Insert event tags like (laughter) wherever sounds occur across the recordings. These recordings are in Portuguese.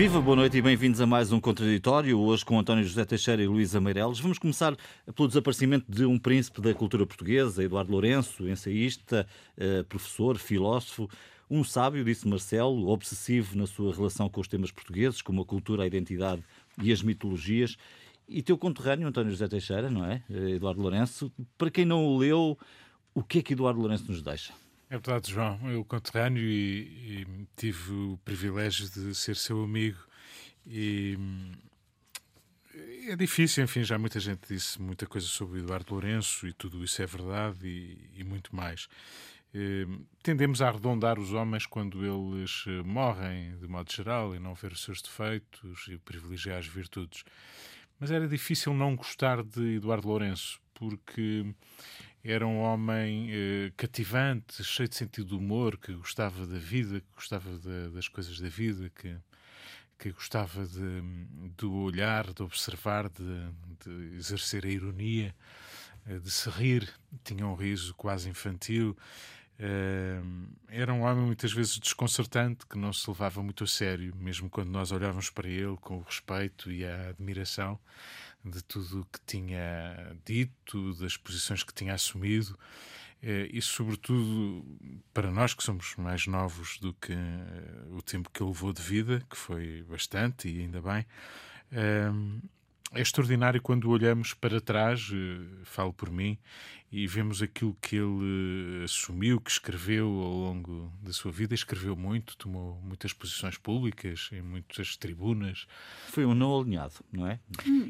Viva, boa noite e bem-vindos a mais um Contraditório, hoje com António José Teixeira e Luísa Meireles. Vamos começar pelo desaparecimento de um príncipe da cultura portuguesa, Eduardo Lourenço, ensaísta, eh, professor, filósofo, um sábio, disse Marcelo, obsessivo na sua relação com os temas portugueses, como a cultura, a identidade e as mitologias. E teu conterrâneo, António José Teixeira, não é? Eh, Eduardo Lourenço. Para quem não o leu, o que é que Eduardo Lourenço nos deixa? É verdade, João. Eu conterrâneo e, e tive o privilégio de ser seu amigo e é difícil, enfim, já muita gente disse muita coisa sobre o Eduardo Lourenço e tudo isso é verdade e, e muito mais. E, tendemos a arredondar os homens quando eles eh, morrem, de modo geral, e não ver os seus defeitos e privilegiar as virtudes. Mas era difícil não gostar de Eduardo Lourenço, porque era um homem eh, cativante, cheio de sentido de humor, que gostava da vida, que gostava das coisas da vida, que, que gostava de, do olhar, de observar, de, de exercer a ironia, eh, de se rir. Tinha um riso quase infantil. Eh, era um homem muitas vezes desconcertante, que não se levava muito a sério, mesmo quando nós olhávamos para ele com o respeito e a admiração de tudo o que tinha dito, das posições que tinha assumido eh, e, sobretudo, para nós que somos mais novos do que eh, o tempo que ele levou de vida, que foi bastante e ainda bem, eh, é extraordinário quando olhamos para trás, falo por mim, e vemos aquilo que ele assumiu, que escreveu ao longo da sua vida. Escreveu muito, tomou muitas posições públicas em muitas tribunas. Foi um não alinhado, não é?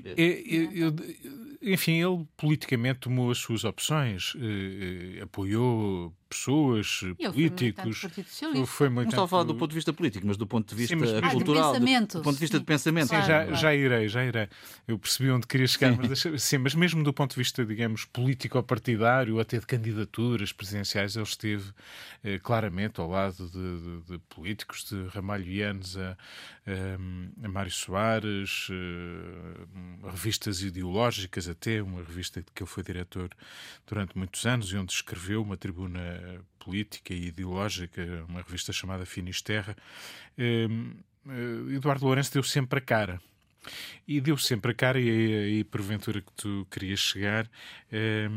é, é enfim, ele politicamente tomou as suas opções, eh, eh, apoiou pessoas, ele políticos. Foi, foi muito Não a falar do ponto de vista político, mas do ponto de vista Sim, mas... cultural, ah, de do, ponto de vista de pensamento. Sim, já, claro. já irei, já irei. Eu percebi onde queria chegar, sim. Mas, sim, mas mesmo do ponto de vista, digamos, político-partidário, até de candidaturas presidenciais, ele esteve eh, claramente ao lado de, de, de políticos, de ramalhianos a, a, a Mário Soares, eh, revistas ideológicas até, uma revista de que ele foi diretor durante muitos anos e onde escreveu uma tribuna política e ideológica, uma revista chamada Finisterra, eh, Eduardo Lourenço deu sempre a cara. E deu sempre a cara, e aí, porventura que tu querias chegar, eh,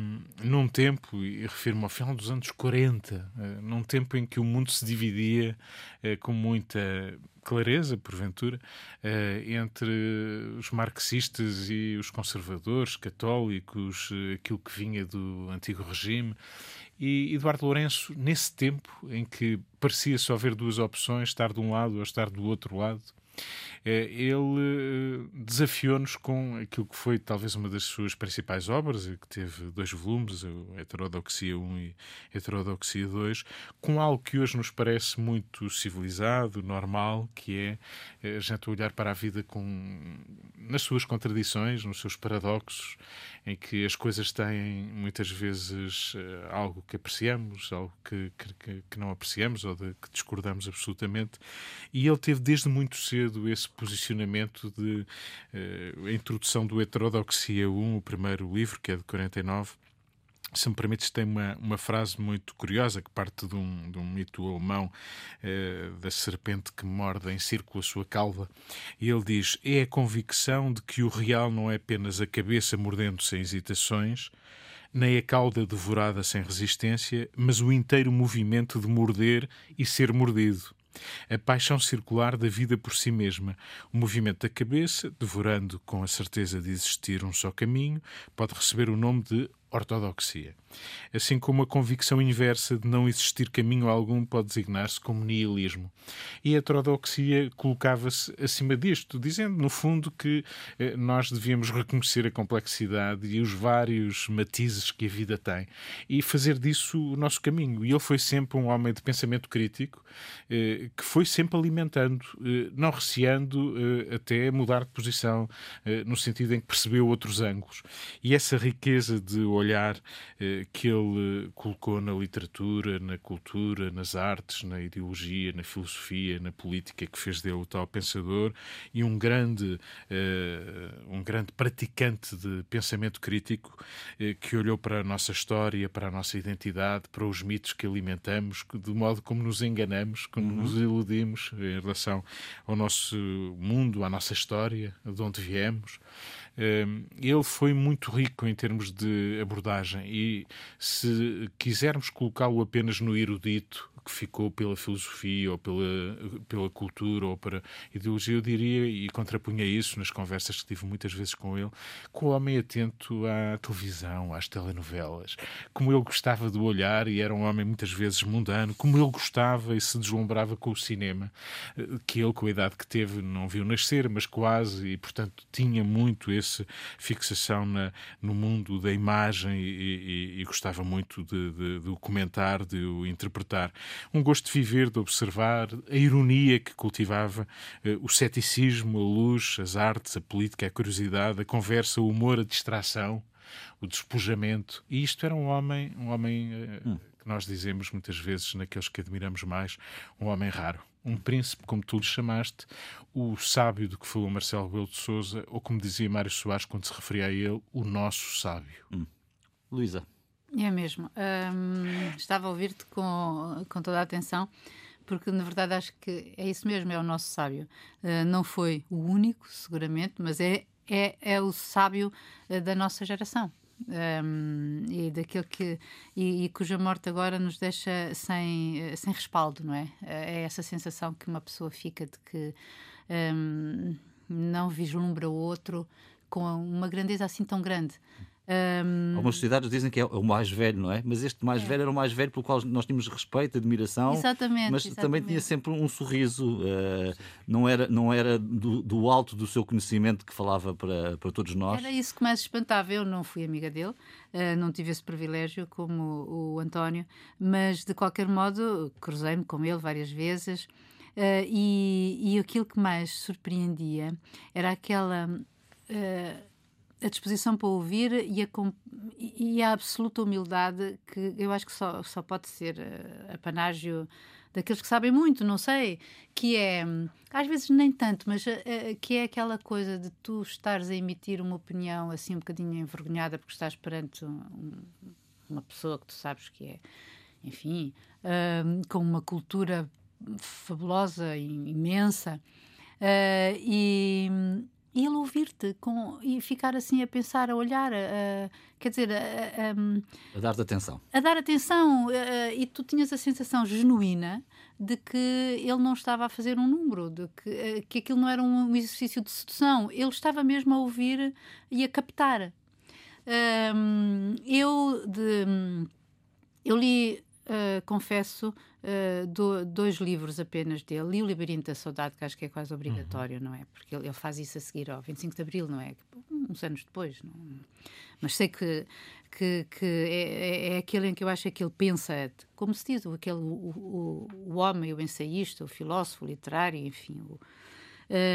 num tempo, e refiro-me ao final dos anos 40, eh, num tempo em que o mundo se dividia eh, com muita clareza, porventura, eh, entre os marxistas e os conservadores, católicos, aquilo que vinha do antigo regime. E Eduardo Lourenço, nesse tempo em que parecia só haver duas opções, estar de um lado ou estar do outro lado, ele desafiou-nos com aquilo que foi talvez uma das suas principais obras, que teve dois volumes, Heterodoxia 1 e Heterodoxia 2, com algo que hoje nos parece muito civilizado, normal, que é eh, a gente olhar para a vida com, nas suas contradições, nos seus paradoxos, em que as coisas têm muitas vezes eh, algo que apreciamos, algo que, que, que não apreciamos ou de que discordamos absolutamente. E ele teve desde muito cedo esse posicionamento de uh, introdução do Heterodoxia 1, o primeiro livro, que é de 49 se me permites, tem uma, uma frase muito curiosa que parte de um, de um mito alemão eh, da serpente que morde em círculo a sua cauda. E ele diz: É a convicção de que o real não é apenas a cabeça mordendo sem hesitações, nem a cauda devorada sem resistência, mas o inteiro movimento de morder e ser mordido. A paixão circular da vida por si mesma, o movimento da cabeça, devorando com a certeza de existir um só caminho, pode receber o nome de ortodoxia. Assim como a convicção inversa de não existir caminho algum pode designar-se como nihilismo. E a heterodoxia colocava-se acima disto, dizendo, no fundo, que eh, nós devíamos reconhecer a complexidade e os vários matizes que a vida tem e fazer disso o nosso caminho. E ele foi sempre um homem de pensamento crítico eh, que foi sempre alimentando, eh, não receando eh, até mudar de posição, eh, no sentido em que percebeu outros ângulos. E essa riqueza de olhar eh, que ele colocou na literatura, na cultura, nas artes, na ideologia, na filosofia, na política, que fez dele o tal pensador e um grande, uh, um grande praticante de pensamento crítico uh, que olhou para a nossa história, para a nossa identidade, para os mitos que alimentamos, de modo como nos enganamos, como uhum. nos iludimos em relação ao nosso mundo, à nossa história, de onde viemos. Ehm, ele foi muito rico em termos de abordagem e se quisermos colocá-lo apenas no erudito que ficou pela filosofia ou pela, pela cultura ou para ideologia, eu diria, e contrapunha isso nas conversas que tive muitas vezes com ele, com o homem atento à televisão, às telenovelas, como ele gostava de olhar e era um homem muitas vezes mundano, como ele gostava e se deslumbrava com o cinema, eh, que ele, com a idade que teve, não viu nascer, mas quase, e portanto tinha muito essa fixação na, no mundo da imagem e, e, e gostava muito de, de, de o comentar, de o interpretar um gosto de viver, de observar, a ironia que cultivava, eh, o ceticismo, a luz, as artes, a política, a curiosidade, a conversa, o humor, a distração, o despojamento. E isto era um homem, um homem eh, hum. que nós dizemos muitas vezes naqueles que admiramos mais, um homem raro. Um príncipe, como tu lhe chamaste, o sábio do que falou Marcelo Rebelo de Souza, ou como dizia Mário Soares quando se referia a ele, o nosso sábio. Hum. Luísa. É mesmo. Um, estava a ouvir-te com, com toda a atenção, porque na verdade acho que é isso mesmo, é o nosso sábio. Uh, não foi o único, seguramente, mas é, é, é o sábio uh, da nossa geração. Um, e daquele que e, e, cuja morte agora nos deixa sem, sem respaldo, não é? É essa sensação que uma pessoa fica de que um, não vislumbra o outro com uma grandeza assim tão grande. Um... Algumas sociedades dizem que é o mais velho, não é? Mas este mais é. velho era o mais velho pelo qual nós tínhamos respeito, admiração. Exatamente. Mas exatamente. também tinha sempre um sorriso. Uh, não era, não era do, do, alto do seu conhecimento que falava para, para todos nós. Era isso que mais espantava. Eu não fui amiga dele, uh, não tive esse privilégio como o, o António, mas de qualquer modo cruzei-me com ele várias vezes. Uh, e, e aquilo que mais surpreendia era aquela a disposição para ouvir e a, e a absoluta humildade que eu acho que só, só pode ser uh, apanágio daqueles que sabem muito, não sei, que é, às vezes nem tanto, mas uh, que é aquela coisa de tu estares a emitir uma opinião assim um bocadinho envergonhada porque estás perante um, uma pessoa que tu sabes que é, enfim, uh, com uma cultura fabulosa imensa. Uh, e, e ele ouvir-te e ficar assim a pensar, a olhar, a, a, quer dizer, a, a dar-te atenção. A dar atenção e tu tinhas a sensação genuína de que ele não estava a fazer um número, de que, que aquilo não era um exercício de sedução, ele estava mesmo a ouvir e a captar. eu de, eu li Uh, confesso, uh, do, dois livros apenas dele. Li o Labirinto da Saudade, que acho que é quase obrigatório, uhum. não é? Porque ele, ele, faz isso a seguir ao 25 de Abril, não é? Uns anos depois. Não? Mas sei que, que, que é, é, é, aquele em que eu acho que ele pensa, como se diz, aquele, o, o, o homem, o ensaísta, o filósofo, o literário, enfim, o,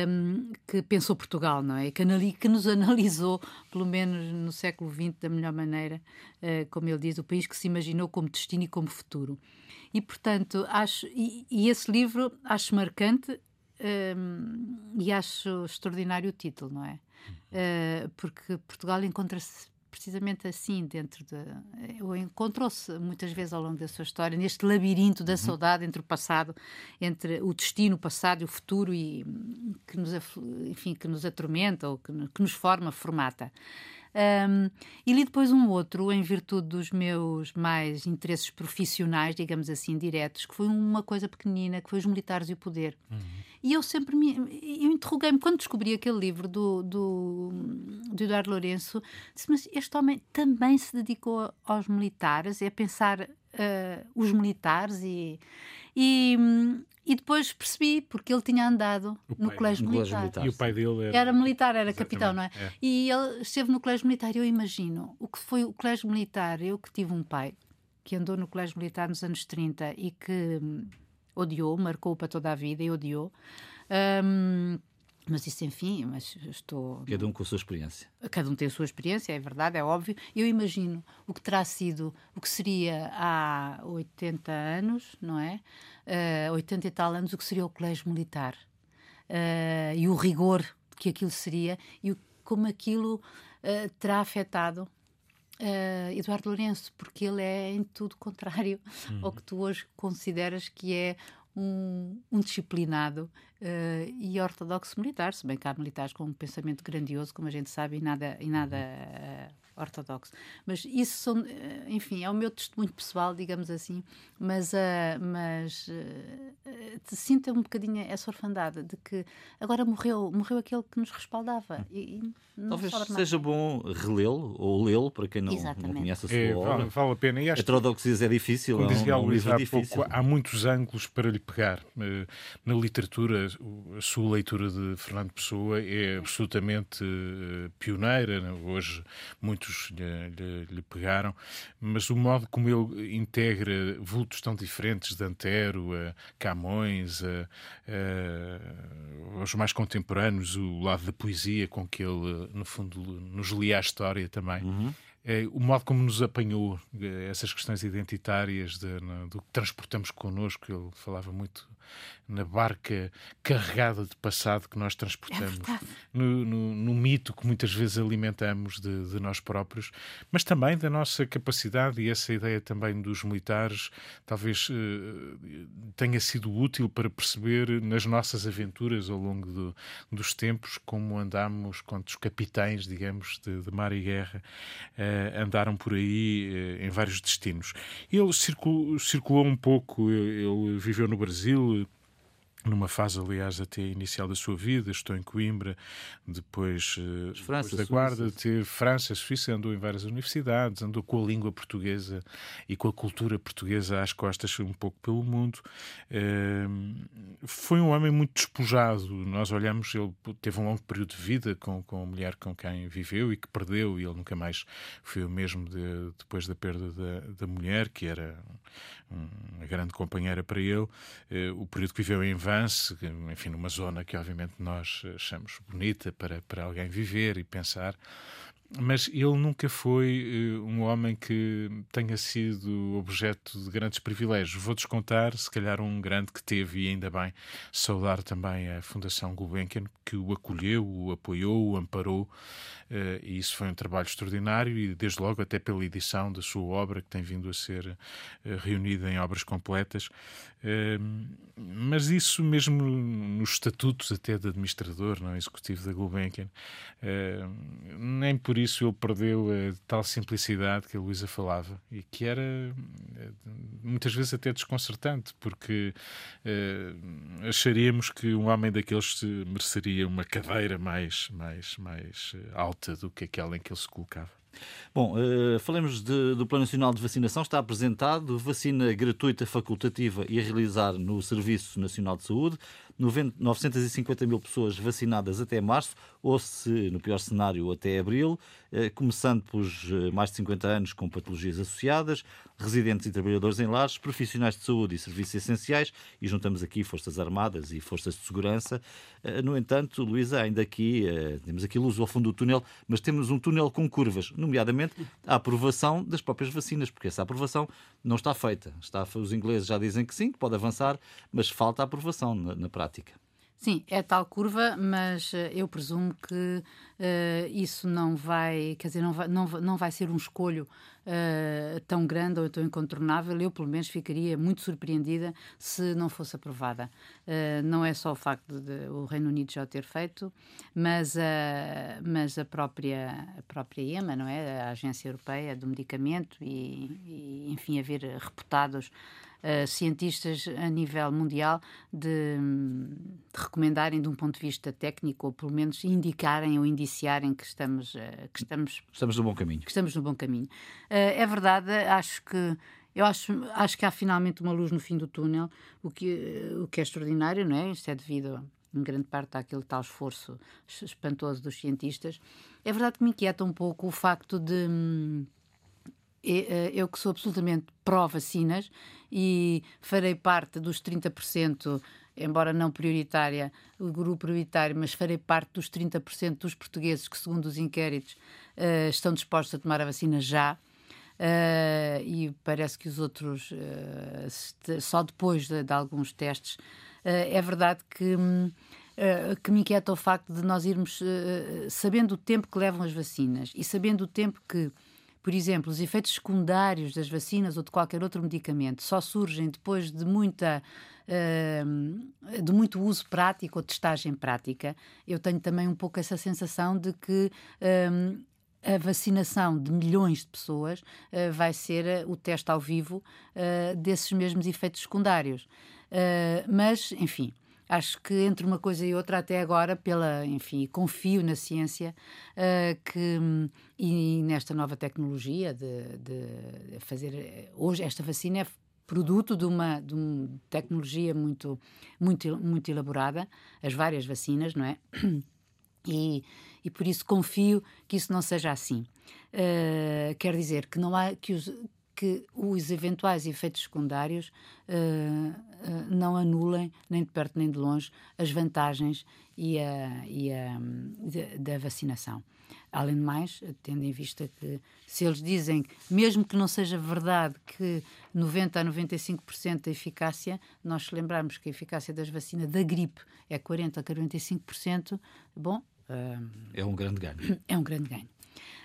um, que pensou Portugal, não é? Que, que, nos (laughs) analisou, pelo menos no século XX, da melhor maneira, uh, como ele diz, o país que se imaginou como destino e como futuro. E, portanto, acho, e, e esse livro acho marcante um, e acho extraordinário o título, não é? Uh, porque Portugal encontra-se precisamente assim dentro de ou encontrou-se muitas vezes ao longo da sua história neste labirinto da uhum. saudade entre o passado entre o destino o passado e o futuro e que nos enfim que nos atormenta ou que, que nos forma formata um, e li depois um outro, em virtude dos meus mais interesses profissionais, digamos assim, diretos, que foi uma coisa pequenina, que foi os militares e o poder. Uhum. E eu sempre me. Eu interroguei-me, quando descobri aquele livro do, do, do Eduardo Lourenço, disse, mas este homem também se dedicou aos militares, é pensar uh, os militares e. E, e depois percebi, porque ele tinha andado no colégio, no militar. militar. E o pai dele era, era militar, era capitão, não é? é? E ele esteve no colégio militar. Eu imagino o que foi o colégio militar. Eu que tive um pai que andou no colégio militar nos anos 30 e que hum, odiou, marcou para toda a vida e odiou. Um, Mas isso, enfim, mas estou. Cada um com a sua experiência. Cada um tem a sua experiência, é verdade, é óbvio. Eu imagino o que terá sido, o que seria há 80 anos, não é? Uh, 80 e tal anos, o que seria o colégio militar. Uh, e o rigor que aquilo seria e o, como aquilo uh, terá afetado Uh, Eduardo Lourenço, porque ele é em tudo contrário uhum. ao que tu hoje consideras que é um, um disciplinado uh, e ortodoxo militar, se bem que há militares com um pensamento grandioso, como a gente sabe, e nada, e nada uh, ortodoxo. Mas isso são, eh, enfim, é o meu testemunho pessoal, digamos assim, mas, uh, mas uh, sinta um bocadinho essa orfandade de que agora morreu, morreu aquele que nos respaldava. E, e Talvez seja bom relê-lo ou lê-lo para quem não, não, conhece a sua é, obra. Vale, vale, a pena. E Heterodoxias é difícil, como é um, dizia é um livro há difícil. Pouco, há muitos ângulos para lhe pegar. Na literatura, a sua leitura de Fernando Pessoa é absolutamente pioneira. Né? Hoje, muitos muitos lhe, lhe, lhe, pegaram, mas o modo como ele integra vultos tão diferentes de Antero a Camões, a, a, aos mais contemporâneos, o lado da poesia com que ele, no fundo, nos lia a história também. Uhum. É, o modo como nos apanhou eh, essas questões identitárias de, do que transportamos connosco, ele falava muito na barca carregada de passado que nós transportamos, é no, no, no, mito que muitas vezes alimentamos de, de, nós próprios, mas também da nossa capacidade, e essa ideia também dos militares talvez eh, tenha sido útil para perceber nas nossas aventuras ao longo do, dos tempos como andamos, quantos capitães, digamos, de, de mar e guerra eh, andaram por aí eh, em vários destinos. Ele circulou, circulou um pouco, ele viveu no Brasil, numa fase, aliás, até inicial da sua vida, estou em Coimbra, depois, eh, França, depois da Guarda, teve França, Suíça, andou em várias universidades, andou com a língua portuguesa e com a cultura portuguesa às costas um pouco pelo mundo. Ehm, foi um homem muito despojado. Nós olhamos, ele teve um longo período de vida com, com a mulher com quem viveu e que perdeu, e ele nunca mais foi o mesmo de, depois da perda da, da mulher, que era uma grande companheira para ele. Eh, o período que viveu em Vance, enfim, numa zona que obviamente nós achamos bonita para, para alguém viver e pensar mas ele nunca foi uh, um homem que tenha sido objeto de grandes privilégios. Vou descontar, se calhar, um grande que teve, e ainda bem, saudar também a Fundação Gulbenkian, que o acolheu, o apoiou, o amparou Uh, e isso foi um trabalho extraordinário e desde logo até pela edição da sua obra que tem vindo a ser uh, reunida em obras completas uh, mas isso mesmo nos estatutos até de administrador não é? executivo da Gulbenkian nem por isso ele perdeu a tal simplicidade que a Luísa falava e que era muitas vezes até desconcertante porque acharíamos que um homem daqueles mereceria uma cadeira mais mais mais alta alta do que aquela em que ele se colocava. Bom, uh, falemos de, do Plano Nacional de Vacinação. Está apresentado vacina gratuita facultativa e a realizar no Serviço Nacional de Saúde. 950 mil pessoas vacinadas até março, ou se, no pior cenário, até abril, uh, começando pelos uh, mais de 50 anos com patologias associadas, residentes e trabalhadores em lares, profissionais de saúde e serviços essenciais, e juntamos aqui Forças Armadas e Forças de Segurança. No entanto, Luísa, ainda aqui, temos aqui luz ao fundo do túnel, mas temos um túnel com curvas, nomeadamente a aprovação das próprias vacinas, porque essa aprovação não está feita. Está, os ingleses já dizem que sim, que pode avançar, mas falta a aprovação na, na prática. Sim, é tal curva, mas uh, eu presumo que uh, isso não vai, quer dizer, não vai, não, não vai ser um escolho uh, tão grande ou tão incontornável. Eu, pelo menos, ficaria muito surpreendida se não fosse aprovada. não é só o facto de, o Reino Unido já o ter feito, mas, mas a, própria, a própria EMA, não é? A Agência Europeia do Medicamento e, e enfim, haver reputados uh, cientistas a nível mundial de, de, recomendarem de um ponto de vista técnico ou pelo menos indicarem ou indiciarem que estamos uh, que estamos estamos no bom caminho que estamos no bom caminho uh, é verdade acho que eu acho, acho que há finalmente uma luz no fim do túnel, o que, o que é extraordinário, não é? Isto é devido, em grande parte, àquele tal esforço espantoso dos cientistas. É verdade que me inquieta um pouco o facto de hum, eh, eu que sou absolutamente pró-vacinas e farei parte dos 30% embora não prioritária, o grupo prioritário, mas farei parte dos 30% dos portugueses que, segundo os inquéritos, uh, estão dispostos a tomar a vacina já. Uh, e parece que os outros, só depois de, de alguns testes. É verdade que, que me inquieta o facto de nós irmos, sabendo o tempo que levam as vacinas e sabendo o tempo que, por exemplo, os efeitos secundários das vacinas ou de qualquer outro medicamento só surgem depois de muita. de muito uso prático ou testagem prática, eu tenho também um pouco essa sensação de que a vacinação de milhões de pessoas uh, vai ser uh, o teste ao vivo uh, desses mesmos efeitos secundários. mas, enfim, acho que entre uma coisa e outra, até agora, pela, enfim, confio na ciência que, e nesta nova tecnologia de, de, fazer. Hoje, esta vacina é produto de uma, de uma tecnologia muito, muito, muito elaborada, as várias vacinas, não é? E, e por isso confio que isso não seja assim. Uh, quer dizer que não há que os, que os eventuais efeitos secundários uh, uh, não anulem, nem de perto nem de longe, as vantagens e a, e a, da vacinação. Além de mais, tendo em vista que se eles dizem, mesmo que não seja verdade que 90 a 95% da eficácia, nós lembrarmos que a eficácia das vacinas da gripe é 40 a 45%, bom, é um grande ganho. É um grande ganho.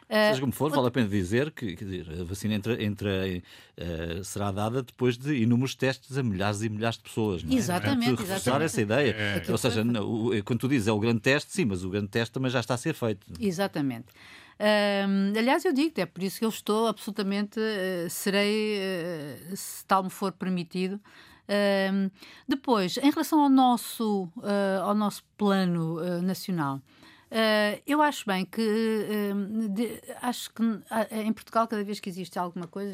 Seja como for, vale a pena dizer que dizer, a vacina entra, entra uh, será dada depois de inúmeros testes a milhares e milhares de pessoas. Não é? Exatamente. Portanto, reforçar essa ideia. É. Ou seja, o, quando tu dizes é o grande teste, sim, mas o grande teste também já está a ser feito. Exatamente. Uh, aliás, eu digo, é por isso que eu estou absolutamente, uh, serei, uh, se tal me for permitido, depois, em relação ao nosso, ao nosso plano nacional, Uh, eu acho bem que uh, de, acho que uh, em Portugal cada vez que existe alguma coisa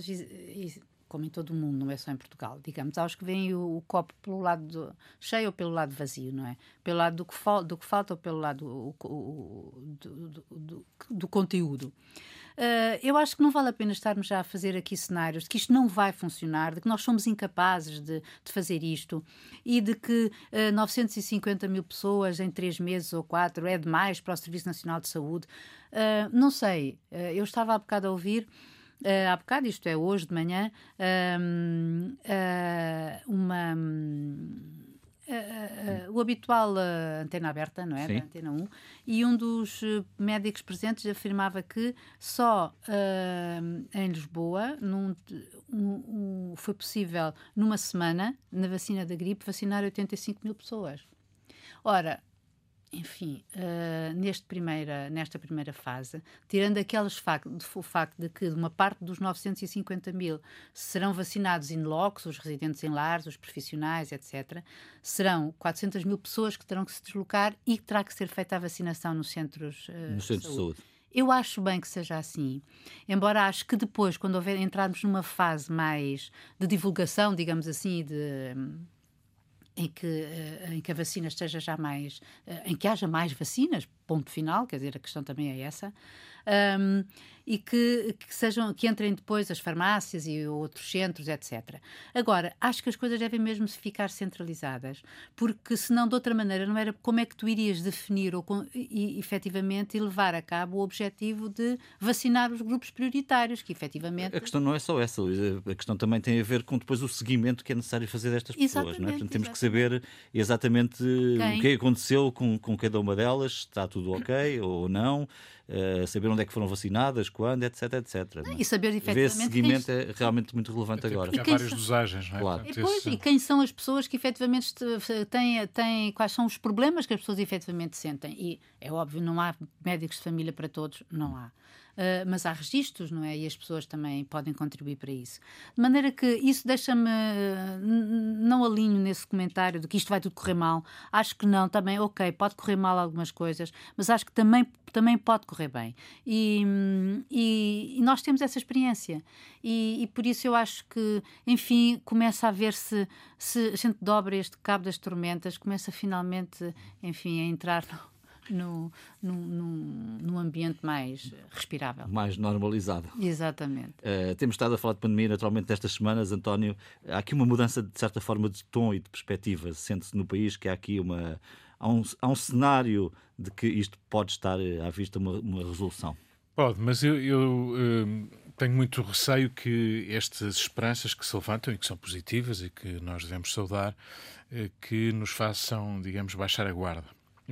como em todo o mundo, não é só em Portugal, digamos, acho que vem o, o, copo pelo lado do, cheio ou pelo lado vazio, não é? Pelo lado do que, do que falta ou pelo lado do, do, do, do conteúdo. Uh, eu acho que não vale a pena estarmos já a fazer aqui cenários de que isto não vai funcionar, de que nós somos incapazes de, de fazer isto e de que uh, ah, 950 mil pessoas em três meses ou quatro é demais para o Serviço Nacional de Saúde. Uh, não sei, eu estava há bocado a ouvir. Uh, há bocado, isto é hoje de manhã, uh, uh, uma. Uh, uh, o habitual antena aberta, não é? Sim. Da antena 1, e um dos médicos presentes afirmava que só em Lisboa num, um, um, foi possível, numa semana, na vacina da gripe, vacinar 85 mil pessoas. Ora, enfim, uh, neste primeira, nesta primeira fase, tirando aqueles facto, o facto de que uma parte dos 950 mil serão vacinados in loco, os residentes em lares, os profissionais, etc., serão 400 mil pessoas que terão que se deslocar e terá que ser feita a vacinação nos centros uh, no centro de saúde. saúde. Eu acho bem que seja assim, embora acho que depois, quando houver, entrarmos numa fase mais de divulgação, digamos assim, de em que, eh, em que a vacina esteja já mais, eh, em que haja mais vacinas, ponto final, quer dizer, a questão também é essa, um, e que, que, sejam, que entrem depois as farmácias e outros centros, etc. Agora, acho que as coisas devem mesmo ficar centralizadas, porque senão, de outra maneira, não era como é que tu irias definir ou, e, efetivamente e levar a cabo o objetivo de vacinar os grupos prioritários, que efetivamente... A questão não é só essa, Luísa, a questão também tem a ver com depois o seguimento que é necessário fazer destas pessoas, não é? Portanto, temos exatamente. que saber exatamente Quem? o que aconteceu com, com cada uma delas, está tudo ok ou não, uh, saber onde é que foram vacinadas, quando, etc, etc. Não, e saber efetivamente... Esse seguimento quem... é realmente muito relevante Até agora. E há várias são... dosagens, não é? Claro. E, pois, e quem são as pessoas que efetivamente têm, têm... Quais são os problemas que as pessoas efetivamente sentem? E é óbvio, não há médicos de família para todos, não há. Uh, mas há registros, não é? E as pessoas também podem contribuir para isso. De maneira que isso deixa-me. Não alinho nesse comentário de que isto vai tudo correr mal. Acho que não, também, ok, pode correr mal algumas coisas, mas acho que também, também pode correr bem. E, e, e nós temos essa experiência. E, e, por isso eu acho que, enfim, começa a ver-se, se a gente dobra este cabo das tormentas, começa finalmente, enfim, a entrar no, num, num ambiente mais respirável. Mais normalizado. Exatamente. Uh, temos estado a falar de pandemia naturalmente destas semanas, António. Há aqui uma mudança, de certa forma, de tom e de perspectiva. Sente-se no país que há aqui uma. Há um, há um cenário de que isto pode estar eh, à vista uma, uma resolução. Pode, mas eu, eu hum, tenho muito receio que estas esperanças que se levantam e que são positivas e que nós devemos saudar, eh, que nos façam, digamos, baixar a guarda.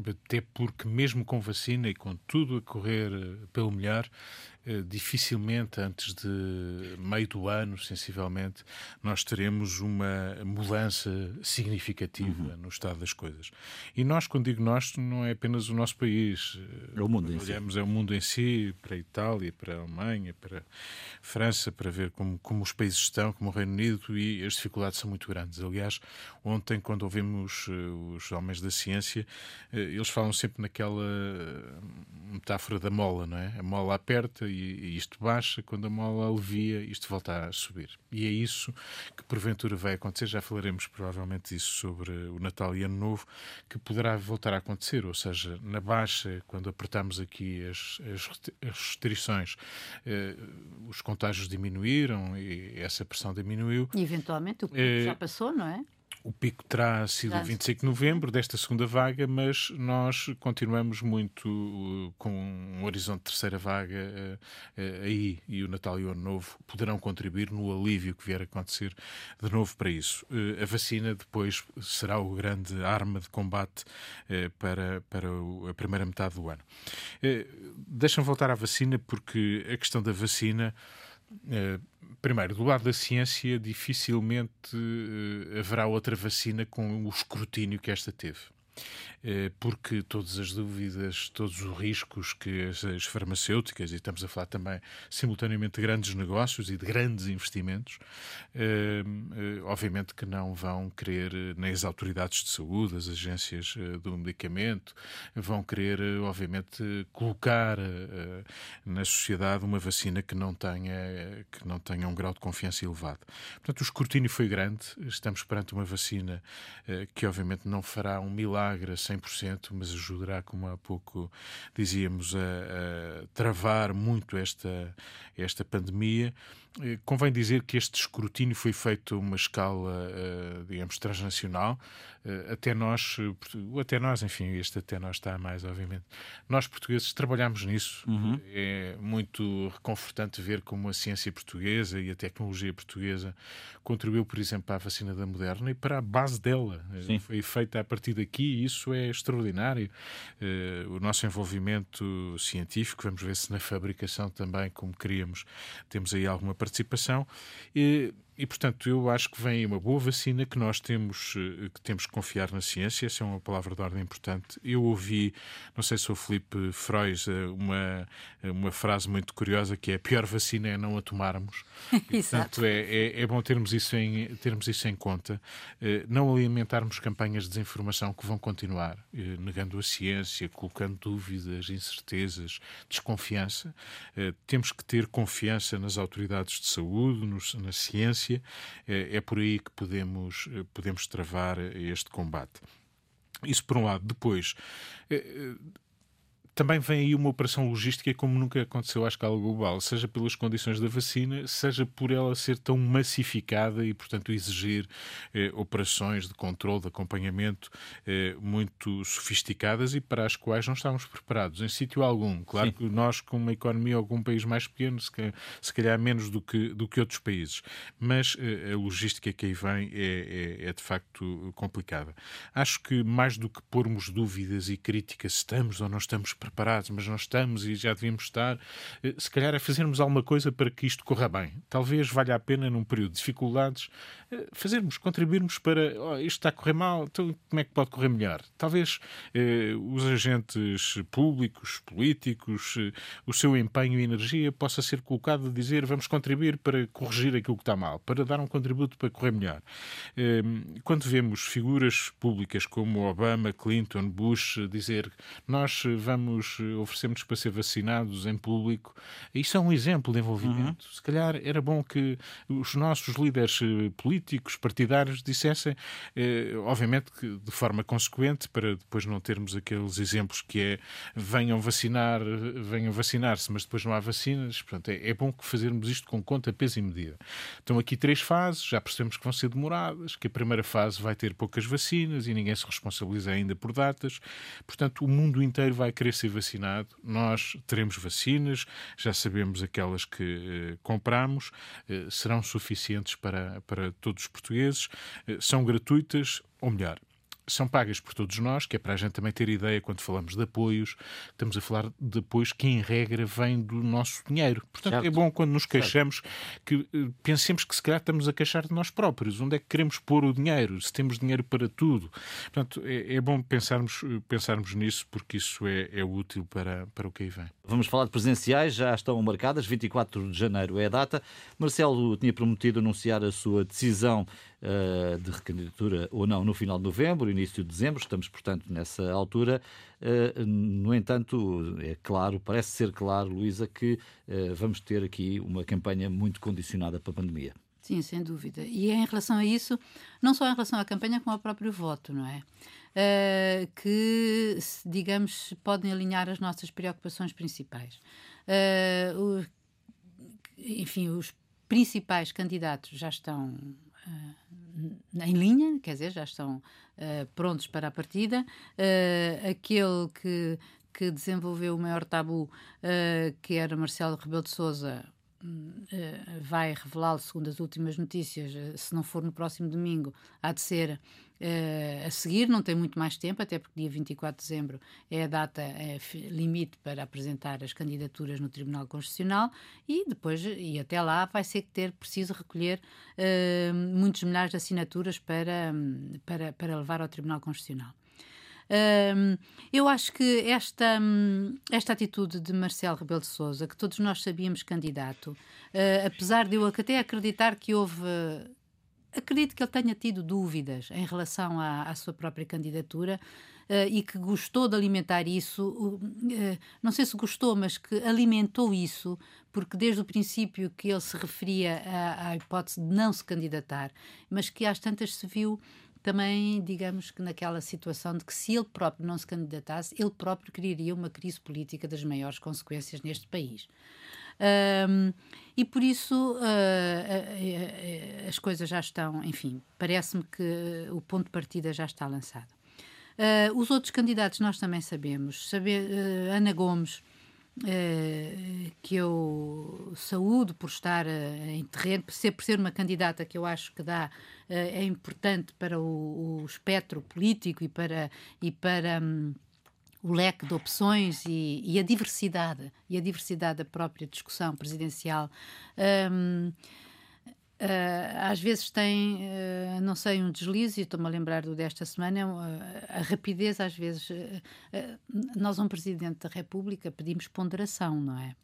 Até porque, mesmo com vacina e com tudo a correr eh, pelo melhor, dificilmente antes de meio do ano, sensivelmente, nós teremos uma mudança significativa uhum. no estado das coisas. E nós, quando digo nós, não é apenas o nosso país. É o mundo em Olhamos, si. É o mundo em si, para a Itália, para a Alemanha, para a França, para ver como, como os países estão, como o Reino Unido, e as dificuldades são muito grandes. Aliás, ontem, quando ouvimos eh, os homens da ciência, eh, eles falam sempre naquela metáfora da mola, não é? A mola aperta e e, isto baixa, quando a mola alivia, isto volta a subir. E é isso que porventura vai acontecer, já falaremos provavelmente disso sobre o Natal e Ano Novo, que poderá voltar a acontecer, ou seja, na baixa, quando apertamos aqui as, as restrições, eh, os contágios diminuíram e essa pressão diminuiu. E eventualmente o que já passou, não é? O pico terá sido Exato. 25 de novembro desta segunda vaga, mas nós continuamos muito uh, com um horizonte de terceira vaga uh, uh, aí e o Natal e o Ano Novo poderão contribuir no alívio que vier a acontecer de novo para isso. A vacina depois será o grande arma de combate para, para a primeira metade do ano. Uh, Deixa-me voltar à vacina, porque a questão da vacina primeiro, do lado da ciência, dificilmente uh, haverá outra vacina com o escrutínio que esta teve. Eh, porque todas as dúvidas, todos os riscos que as, as, farmacêuticas, e estamos a falar também simultaneamente de grandes negócios e de grandes investimentos, eh, eh, obviamente que não vão querer, nem as autoridades de saúde, as agências do medicamento, vão querer, obviamente, colocar na sociedade uma vacina que não tenha, que não tenha um grau de confiança elevado. Portanto, o escrutínio foi grande, estamos perante uma vacina que, obviamente, não fará um milagre 100%, mas ajudará, como há pouco dizíamos, a, a travar muito esta, esta pandemia. Eh, convém dizer que este escrutínio foi feito a uma escala, eh, digamos, transnacional. Eh, até nós, até nós, enfim, este até nós está mais, obviamente. Nós, portugueses, trabalhamos nisso. Uhum. É muito reconfortante ver como a ciência portuguesa e a tecnologia portuguesa contribuiu, por exemplo, para a vacina da Moderna e para a base dela. Sim. Foi feita a partir daqui e isso é extraordinário. O nosso envolvimento científico, vamos ver se na fabricação também, como queríamos, temos aí alguma participação. E, e, portanto, eu acho que vem uma boa vacina que nós temos eh, que, temos que confiar na ciência. Essa é uma palavra de ordem importante. Eu ouvi, não sei se o Felipe Freud, eh, uma, uma frase muito curiosa que é a pior vacina é não a tomarmos. (laughs) E, portanto, é, é, é, bom termos isso, em, termos isso em conta. Eh, não alimentarmos campanhas de desinformação que vão continuar, negando a ciência, colocando dúvidas, incertezas, desconfiança. Temos que ter confiança nas autoridades de saúde, na ciência é, é por aí que podemos, eh, podemos travar este combate. Isso por um lado. Depois, eh, também vem aí uma operação logística como nunca aconteceu à escala global, seja pelas condições da vacina, seja por ela ser tão massificada e, portanto, exigir eh, operações de controle, de acompanhamento eh, muito sofisticadas e para as quais não estávamos preparados em sítio algum. Claro Sim. que nós, com uma economia algum país mais pequeno, se calhar, se calhar, menos do que, do que outros países, mas eh, a logística que aí vem é, é, é de facto complicada. Acho que mais do que pormos dúvidas e críticas, estamos ou não estamos preparados, preparados, mas não estamos e já devíamos estar. Eh, se calhar é fazermos alguma coisa para que isto corra bem. Talvez valha a pena, num período de dificuldades, eh, fazermos, contribuirmos para oh, isto está a correr mal, então como é que pode correr melhor? Talvez eh, os agentes públicos, políticos, eh, o seu empenho e energia possa ser colocado a dizer vamos contribuir para corrigir aquilo que está mal, para dar um contributo para correr melhor. Eh, quando vemos figuras públicas como Obama, Clinton, Bush dizer nós vamos oferecemos, oferecemos para ser vacinados em público. Isso é um exemplo de envolvimento. Uhum. Se calhar era bom que os nossos líderes eh, políticos, partidários, dissessem, eh, obviamente que de forma consequente, para depois não termos aqueles exemplos que é venham vacinar, venham vacinar-se, mas depois não há vacinas. Portanto, é, é bom que fazermos isto com conta, peso e medida. Estão aqui três fases, já percebemos que vão ser demoradas, que a primeira fase vai ter poucas vacinas e ninguém se responsabiliza ainda por datas. Portanto, o mundo inteiro vai querer ser vacinado. Nós teremos vacinas, já sabemos aquelas que eh, compramos, eh, serão suficientes para, para todos os portugueses, eh, são gratuitas, ou melhor, são pagas por todos nós, que é para a gente também ter ideia quando falamos de apoios, estamos a falar de apoios que em regra vêm do nosso dinheiro. Portanto, é certo. é bom quando nos queixamos que uh, pensemos que se calhar estamos a queixar de nós próprios. Onde é que queremos pôr o dinheiro? Se temos dinheiro para tudo. Portanto, é, é bom pensarmos, pensarmos nisso porque isso é, é útil para, para o que aí vem. Vamos falar de presenciais, já estão marcadas, 24 de janeiro é a data. Marcelo tinha prometido anunciar a sua decisão uh, de recandidatura ou não no final de novembro, início de dezembro, estamos, portanto, nessa altura. Uh, no entanto, é claro, parece ser claro, Luísa, que uh, vamos ter aqui uma campanha muito condicionada para a pandemia. Sim, sem dúvida. E em relação a isso, não só em relação à campanha, como ao próprio voto, não é? Uh, que, digamos, podem alinhar as nossas preocupações principais. Uh, o, enfim, os principais candidatos já estão uh, em linha, quer dizer, já estão prontos para a partida. aquele que, que desenvolveu o maior tabu, que era Marcelo Rebelo de Souza, vai revelá-lo, segundo as últimas notícias, se não for no próximo domingo, há de ser uh, a seguir, não tem muito mais tempo, até porque dia 24 de dezembro é a data é, limite para apresentar as candidaturas no Tribunal Constitucional e depois, e até lá, vai ser que ter preciso recolher uh, muitos milhares de assinaturas para, para, para levar ao Tribunal Constitucional. Um, eu acho que esta, esta atitude de Marcelo Rebelo de Sousa, que todos nós sabíamos candidato, uh, apesar de eu até acreditar que houve acredito que ele tenha tido dúvidas em relação à, à sua própria candidatura uh, e que gostou de alimentar isso. Uh, não sei se gostou, mas que alimentou isso, porque desde o princípio que ele se referia à, à hipótese de não se candidatar, mas que às tantas se viu também, digamos que naquela situação de que se ele próprio não se candidatasse, ele próprio criaria uma crise política das maiores consequências neste país. Um, e por isso uh, uh, uh, as coisas já estão, enfim, parece-me que o ponto de partida já está lançado. os outros candidatos nós também sabemos. Saber, Ana Gomes Uh, que eu saúdo por estar uh, em terreno, por ser, por ser uma candidata que eu acho que dá, uh, é importante para o, o, espectro político e para, e para um, o leque de opções e, e, a diversidade, e a diversidade da própria discussão presidencial. Um, Uh, às vezes tem, uh, não sei, um deslize, e estou-me a lembrar do desta semana, uh, a rapidez, às vezes, nós, um Presidente da República, pedimos ponderação, não é?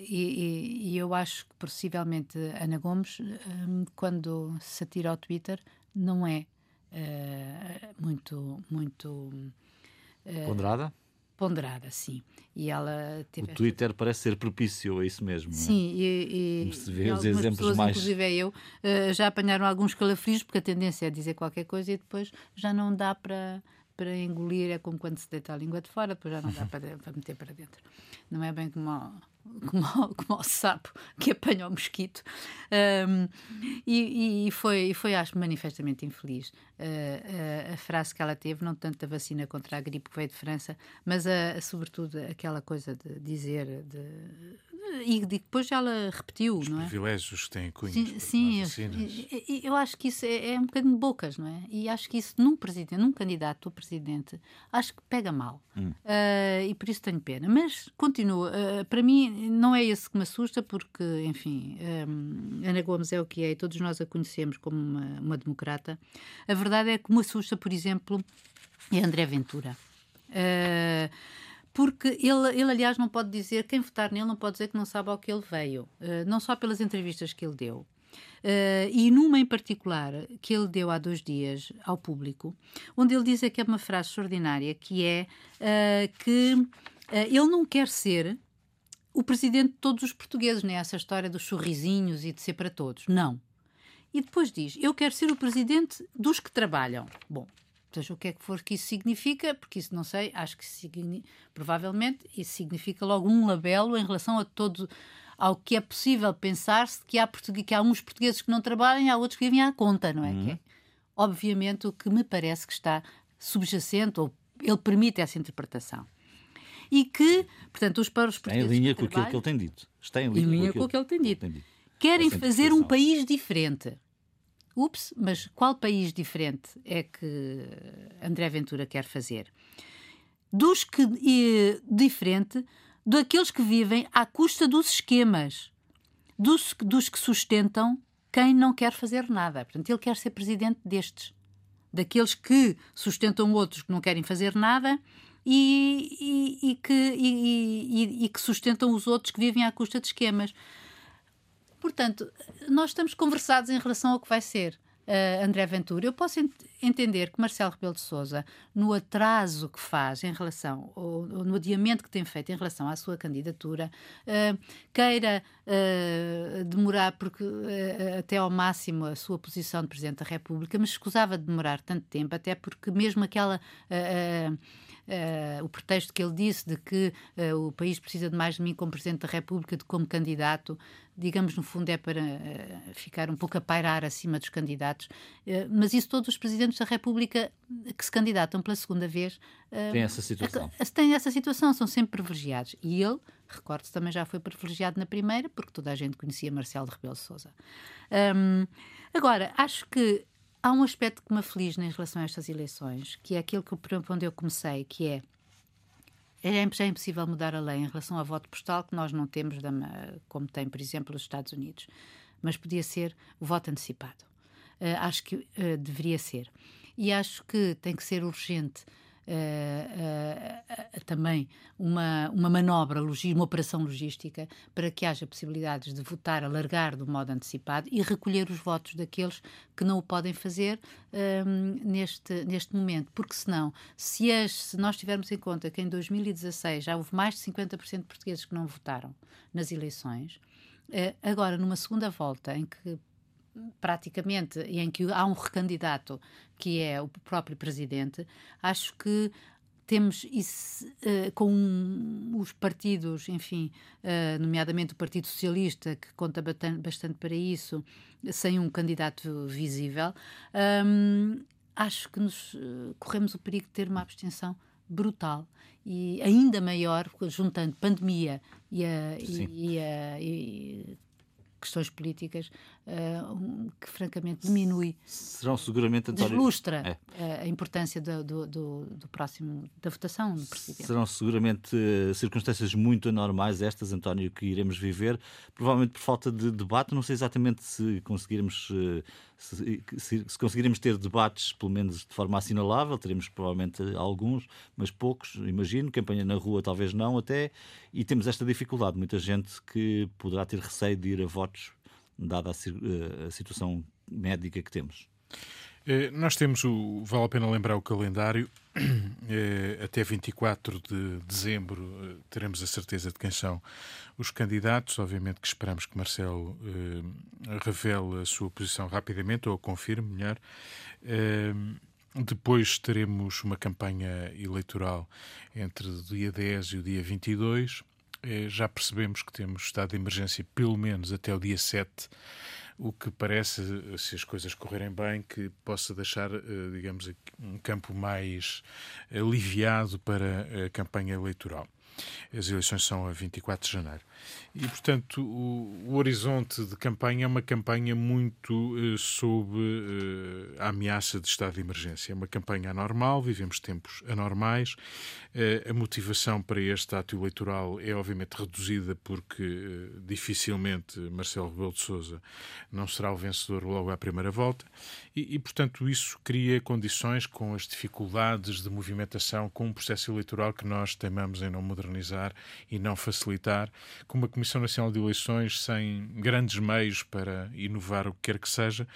E, e, eu acho que possivelmente Ana Gomes, quando se atira ao Twitter, não é muito, muito ponderada? ponderada, sim. E ela teve o Twitter esta... parece ser propício a isso mesmo. Sim, é? e, e, se vê os exemplos pessoas, mais. Inclusive é eu, uh, já apanharam alguns calafrios, porque a tendência é dizer qualquer coisa e depois já não dá para para engolir é como quando se deita a língua de fora, depois já não dá (laughs) para, para meter para dentro. Não é bem como como, como o sapo que apanha o mosquito. Um, e, e, foi, foi, acho, manifestamente infeliz uh, uh, a frase que ela teve, não tanto da vacina contra a gripe que veio de França, mas a, a sobretudo aquela coisa de dizer. De, e depois ela repetiu, Os não é? privilégios que têm cunhos. Sim, sim eu, eu, acho que isso é, é, um bocadinho de bocas, não é? E acho que isso num presidente, num candidato a presidente, acho que pega mal. Hum. Uh, e por isso tenho pena. Mas continua. Uh, para mim, não é esse que me assusta, porque, enfim, um, Ana Gomes é o que é e todos nós a conhecemos como uma, uma democrata. A verdade é que me assusta, por exemplo, é André Ventura. Uh, porque ele, ele, aliás, não pode dizer, quem votar nele não pode dizer que não sabe ao que ele veio, uh, não só pelas entrevistas que ele deu, Uh, e numa em particular que ele deu há dois dias ao público, onde ele diz que é uma frase extraordinária, que é uh, que ele não quer ser o presidente de todos os portugueses, nem essa história dos sorrisinhos e de ser para todos. Não. E depois diz: Eu quero ser o presidente dos que trabalham. Bom, seja o que é que for que isso significa, porque isso não sei, acho que provavelmente isso significa logo um labelo em relação a todo ao que é possível pensar-se que há, que há uns portugueses que não trabalham e há outros que vivem à conta, não é? Uhum. é obviamente o que me parece que está subjacente, ou ele permite essa interpretação. E que, portanto, os para os portugueses. Está em linha com aquilo que ele tem dito. Está em linha, em linha com, o que ele. Tem dito. Querem fazer um país diferente. Ups, mas qual país diferente é que André Ventura quer fazer? Dos que. E, diferente daqueles que vivem à custa dos esquemas, dos, dos que sustentam quem não quer fazer nada. Portanto, ele quer ser presidente destes, daqueles que sustentam outros que não querem fazer nada e, e, e que, e, e, que sustentam os outros que vivem à custa de esquemas. Portanto, nós estamos conversados em relação ao que vai ser uh, André Ventura. Eu posso entender que Marcelo Rebelo de Sousa, no atraso que faz em relação, ou, ou, no adiamento que tem feito em relação à sua candidatura, uh, queira uh, demorar porque, até ao máximo a sua posição de Presidente da República, mas escusava de demorar tanto tempo, até porque mesmo aquela uh, o pretexto que ele disse de que uh, o país precisa de mais de mim como Presidente da República do que como candidato, digamos, no fundo é para uh, ficar um pouco a pairar acima dos candidatos. mas isso todos os Presidentes da República que se candidatam pela segunda vez têm essa situação. Têm essa situação, são sempre privilegiados. E ele, recordo-se, também já foi privilegiado na primeira, porque toda a gente conhecia Marcelo de Rebelo de Sousa. Um, agora, acho que Há um aspecto que me aflige em relação a estas eleições, que é aquilo que, onde eu comecei, que é é já é impossível mudar a lei em relação ao voto postal, que nós não temos, como tem, por exemplo, os Estados Unidos. Mas podia ser o voto antecipado. Uh, acho que uh, deveria ser. E acho que tem que ser urgente uh, uh, também uma, uma manobra, uma operação logística para que haja possibilidades de votar, alargar do modo antecipado e recolher os votos daqueles que não o podem fazer ehm, neste, neste momento. Porque senão, se, as, se nós tivermos em conta que em 2016 já houve mais de 50% de portugueses que não votaram nas eleições, agora numa segunda volta em que praticamente, em que há um recandidato que é o próprio presidente, acho que temos isso uh, com os partidos, enfim, uh, nomeadamente o Partido Socialista, que conta bastante para isso, sem um candidato visível, um, acho que nos uh, corremos o perigo de ter uma abstenção brutal e ainda maior, juntando pandemia e, a, e, e, a, e questões políticas uh, que francamente diminui. Serão seguramente, António... Deslustra é. Eh, a importância do, do, do, próximo, da votação do Presidente. Serão seguramente uh, circunstâncias muito anormais estas, António, que iremos viver, provavelmente por falta de debate, não sei exatamente se conseguiremos... Se, se, se, conseguiremos ter debates, pelo menos de forma assinalável, teremos provavelmente alguns, mas poucos, imagino. Campanha na rua, talvez não, até. E temos esta dificuldade. Muita gente que poderá ter receio de ir a votos, dada a, a situação médica que temos. Eh, nós temos o. Vale a pena lembrar o calendário. (clears throat) Eh, até 24 de dezembro eh, teremos a certeza de quem são os candidatos. Obviamente que esperamos que Marcelo revele a sua posição rapidamente, ou confirme melhor. Depois teremos uma campanha eleitoral entre o dia 10 e o dia 22. Já percebemos que temos estado de emergência pelo menos até o dia 7 o que parece, se as coisas correrem bem, que possa deixar, eh, digamos, um campo mais aliviado para a campanha eleitoral. As eleições são a 24 de janeiro. E, portanto, o, o horizonte de campanha é uma campanha muito uh, sob uh, a ameaça de estado de emergência. É uma campanha anormal, vivemos tempos anormais. Uh, a motivação para este ato eleitoral é, obviamente, reduzida porque dificilmente Marcelo Rebelo de Sousa não será o vencedor logo à primeira volta. E, e, portanto, isso cria condições com as dificuldades de movimentação, com um processo eleitoral que nós temamos em não moderar modernizar e não facilitar, com uma Comissão Nacional de Eleições sem grandes meios para inovar o que quer que seja.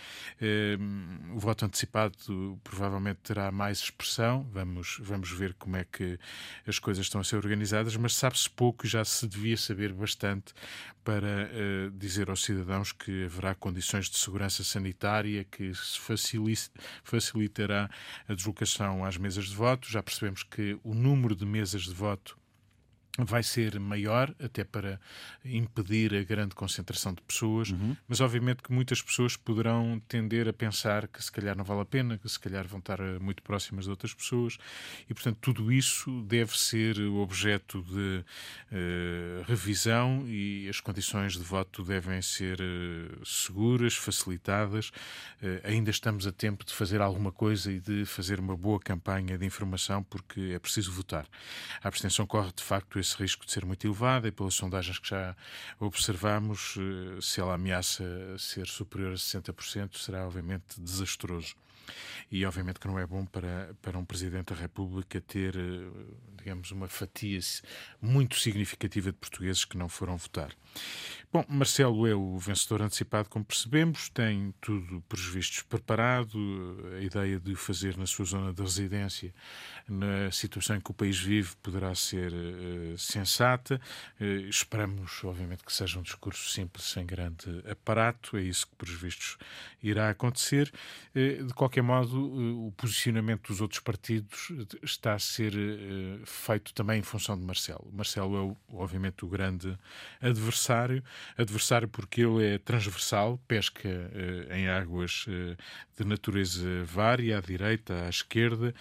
O voto antecipado provavelmente terá mais expressão, vamos, vamos ver como é que as coisas estão a ser organizadas, mas sabe-se pouco e já se devia saber bastante para uh, dizer aos cidadãos que haverá condições de segurança sanitária que se facilitará a deslocação às mesas de voto. Já percebemos que o número de mesas de voto vai ser maior, até para impedir a grande concentração de pessoas, uhum. mas obviamente que muitas pessoas poderão tender a pensar que se calhar não vale a pena, que se calhar vão estar eh, muito próximas de outras pessoas, e portanto tudo isso deve ser objeto de uh, revisão e as condições de voto devem ser uh, seguras, facilitadas. Uh, ainda estamos a tempo de fazer alguma coisa e de fazer uma boa campanha de informação, porque é preciso votar. A abstenção corre de facto esse risco de ser muito elevada e pelas sondagens que já observamos, eh, se ela ameaça ser superior a 60%, será obviamente desastroso. E obviamente que não é bom para, para um Presidente da República ter, eh, digamos, uma fatia muito significativa de portugueses que não foram votar. Bom, Marcelo é o vencedor antecipado, como percebemos, tem tudo, por vistos, preparado, a ideia de o fazer na sua zona de residência, na situação em que o país vive, poderá ser uh, sensata. Uh, esperamos, obviamente, que seja um discurso simples, sem grande aparato, é isso que, por vistos, irá acontecer. Uh, de qualquer modo, o posicionamento dos outros partidos está a ser feito também em função de Marcelo. Marcelo é, obviamente, o grande adversário adversário porque ele é transversal, pesca em águas de natureza vária, à direita, à esquerda.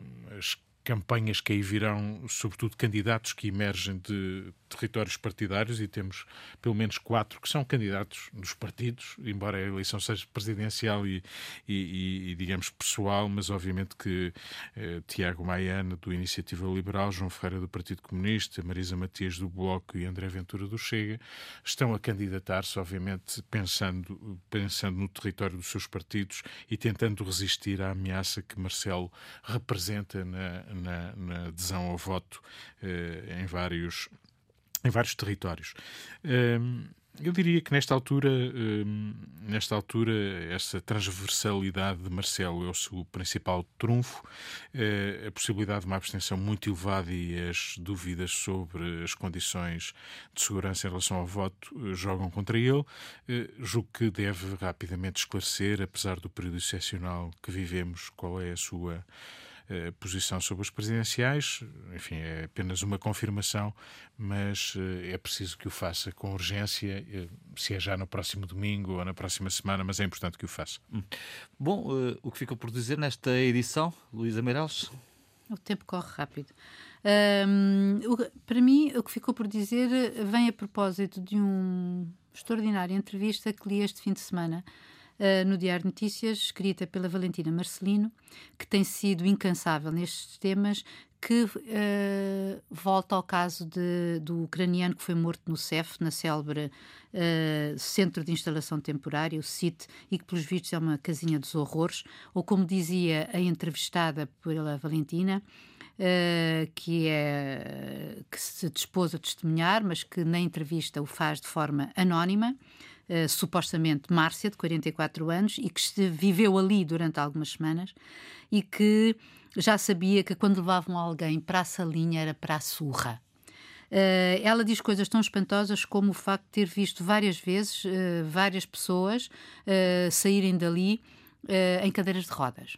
Uh, as campanhas que aí virão, sobretudo candidatos que emergem de territórios partidários, e temos pelo menos quatro que são candidatos dos partidos, embora a eleição seja presidencial e, e, e digamos, pessoal, mas obviamente que eh, Tiago Maiana, do Iniciativa Liberal, João Ferreira, do Partido Comunista, Marisa Matias, do Bloco e André Ventura, do Chega, estão a candidatar-se, obviamente, pensando, pensando no território dos seus partidos e tentando resistir à ameaça que Marcelo representa na, na, na adesão ao voto eh, em vários em vários territórios. Um, eu diria que nesta altura, um, nesta altura, essa transversalidade de Marcelo é o seu principal trunfo. Uh, a possibilidade de uma abstenção muito elevada e as dúvidas sobre as condições de segurança em relação ao voto uh, jogam contra ele. Julgo que deve rapidamente esclarecer, apesar do período excepcional que vivemos, qual é a sua eh, posição sobre os presidenciais. Enfim, é apenas uma confirmação, mas eh, é preciso que o faça com urgência, eh, se é já no próximo domingo ou na próxima semana, mas é importante que o faça. Hum. Bom, o que ficou por dizer nesta edição, Luísa Meireles? O tempo corre rápido. Um, para mim, o que ficou por dizer vem a propósito de uma extraordinária entrevista que li este fim de semana uh, no Diário de Notícias, escrita pela Valentina Marcelino, que tem sido incansável nestes temas, que uh, volta ao caso de, do ucraniano que foi morto no CEF, na célebre uh, Centro de Instalação Temporária, o CIT, e que, pelos vistos, é uma casinha dos horrores, ou como dizia a entrevistada pela Valentina, Uh, que, é, que se dispôs a testemunhar, mas que na entrevista o faz de forma anónima. Eh, supostamente Márcia, de 44 anos, e que viveu ali durante algumas semanas e que já sabia que quando levavam alguém para a salinha era para a surra. Uh, ela diz coisas tão espantosas como o facto de ter visto várias vezes uh, várias pessoas uh, saírem dali em cadeiras de rodas.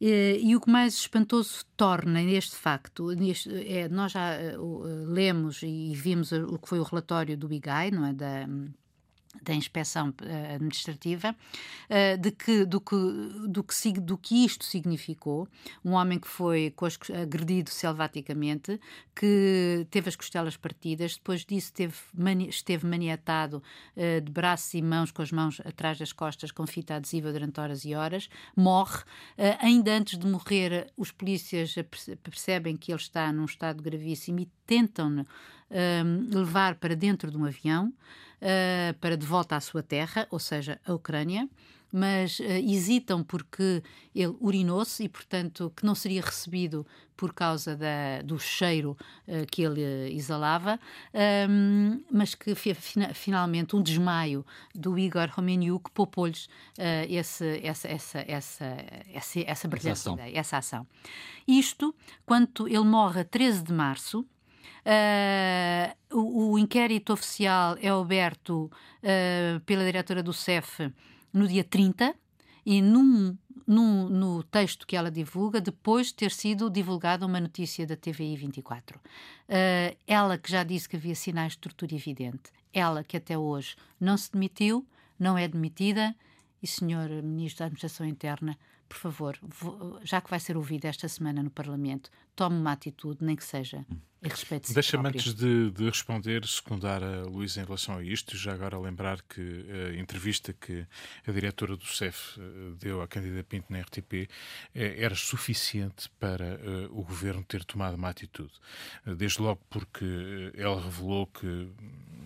e o que mais espantoso torna este facto, neste, é, nós já lemos e vimos o que foi o relatório do IGAI, não é? Da, da inspeção eh, administrativa eh, de que, do, que, do, que, do que isto significou. Um homem que foi agredido selvaticamente, que teve as costelas partidas, depois disso teve, esteve maniatado eh, de braços e mãos, com as mãos atrás das costas, com fita adesiva durante horas e horas, morre. Ainda antes de morrer, os polícias percebem que ele está num estado gravíssimo e tentam-no levar para dentro de um avião uh, para de volta à sua terra, ou seja, a Ucrânia. mas uh, hesitam porque ele urinou-se e, portanto, que não seria recebido por causa da, do cheiro uh, que ele exalava, um, mas que finalmente um desmaio do Igor Romeniuk poupou-lhes uh, essa, essa, essa, essa, essa, essa brilhante essa ação. ideia, essa ação. Isto, quando ele morre a 13 de março, Uh, o, o, inquérito oficial é aberto uh, pela diretora do CEF no dia 30 e num, num, no texto que ela divulga, depois de ter sido divulgada uma notícia da TVI 24. Uh, ela que já disse que havia sinais de tortura evidente, ela que até hoje não se demitiu, não é demitida, e senhor Ministro da Administração Interna, por favor, já que vai ser ouvido esta semana no Parlamento, tome uma atitude, nem que seja em respeito de Deixa-me antes de, de, responder, secundar a Luísa em relação a isto, já agora lembrar que a entrevista que a diretora do CEF eh, deu à Cândida Pinto na RTP eh, era suficiente para uh, o governo ter tomado uma atitude. Desde logo porque ela revelou que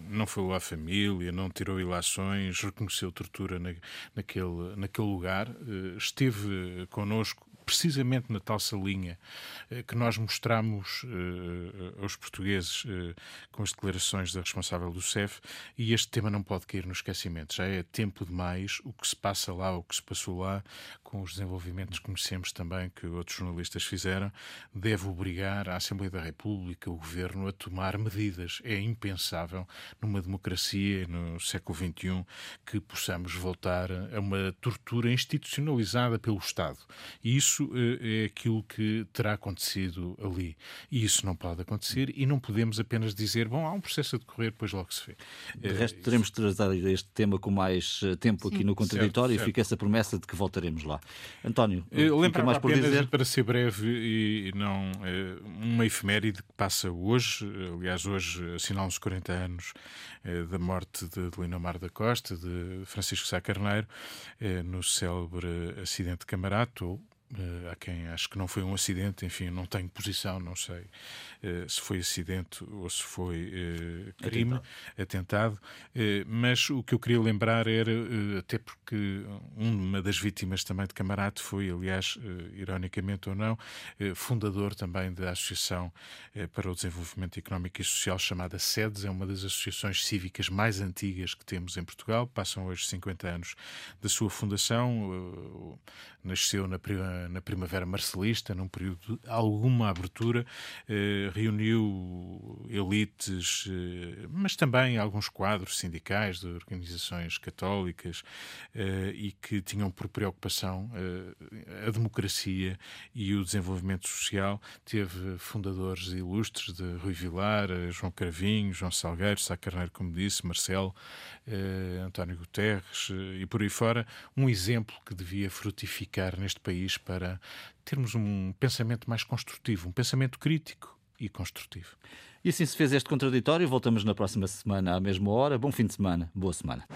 não falou à família, não tirou ilações, reconheceu tortura na, naquele, naquele lugar, esteve connosco precisamente na tal salinha eh, que nós mostramos uh, aos portugueses com as declarações da responsável do CEF e este tema não pode cair no esquecimento. Já é tempo demais o que se passa lá, o que se passou lá, com os desenvolvimentos que conhecemos também que outros jornalistas fizeram, deve obrigar a Assembleia da República, o Governo, a tomar medidas. É impensável numa democracia no século XXI que possamos voltar a uma tortura institucionalizada pelo Estado. E isso isso eh, é aquilo que terá acontecido ali. E isso não pode acontecer e não podemos apenas dizer, bom, há um processo a decorrer, depois logo se vê. De resto, teremos de tratar este tema com mais eh, tempo Sim. aqui no contraditório certo, certo. e fica essa promessa de que voltaremos lá. António, lembra mais por dizer? Para ser breve e não uma efeméride que passa hoje, aliás, hoje assinalamos 40 anos da morte de, de Mar da Costa, de Francisco Sá Carneiro, no célebre acidente de Camarato, Uh, há quem acho que não foi um acidente, enfim, não tenho posição, não sei uh, se foi acidente ou se foi uh, crime, atentado. atentado. mas o que eu queria lembrar era, até porque uma das vítimas também de Camarate foi, aliás, ironicamente ou não, fundador também da Associação para o Desenvolvimento Económico e Social chamada SEDES, é uma das associações cívicas mais antigas que temos em Portugal, passam hoje 50 anos da sua fundação, nasceu na primeira na primavera marcelista, num período de alguma abertura, eh, reuniu elites, eh, mas também alguns quadros sindicais de organizações católicas eh, e que tinham por preocupação a democracia e o desenvolvimento social. Teve fundadores ilustres de Rui Vilar, João Cravinho, João Salgueiro, Sá Carneiro, como disse, Marcelo, António Guterres e por aí fora. Um exemplo que devia frutificar neste país para termos um pensamento mais construtivo, um pensamento crítico e construtivo. E assim se fez este contraditório. Voltamos na próxima semana à mesma hora. Bom fim de semana. Boa semana.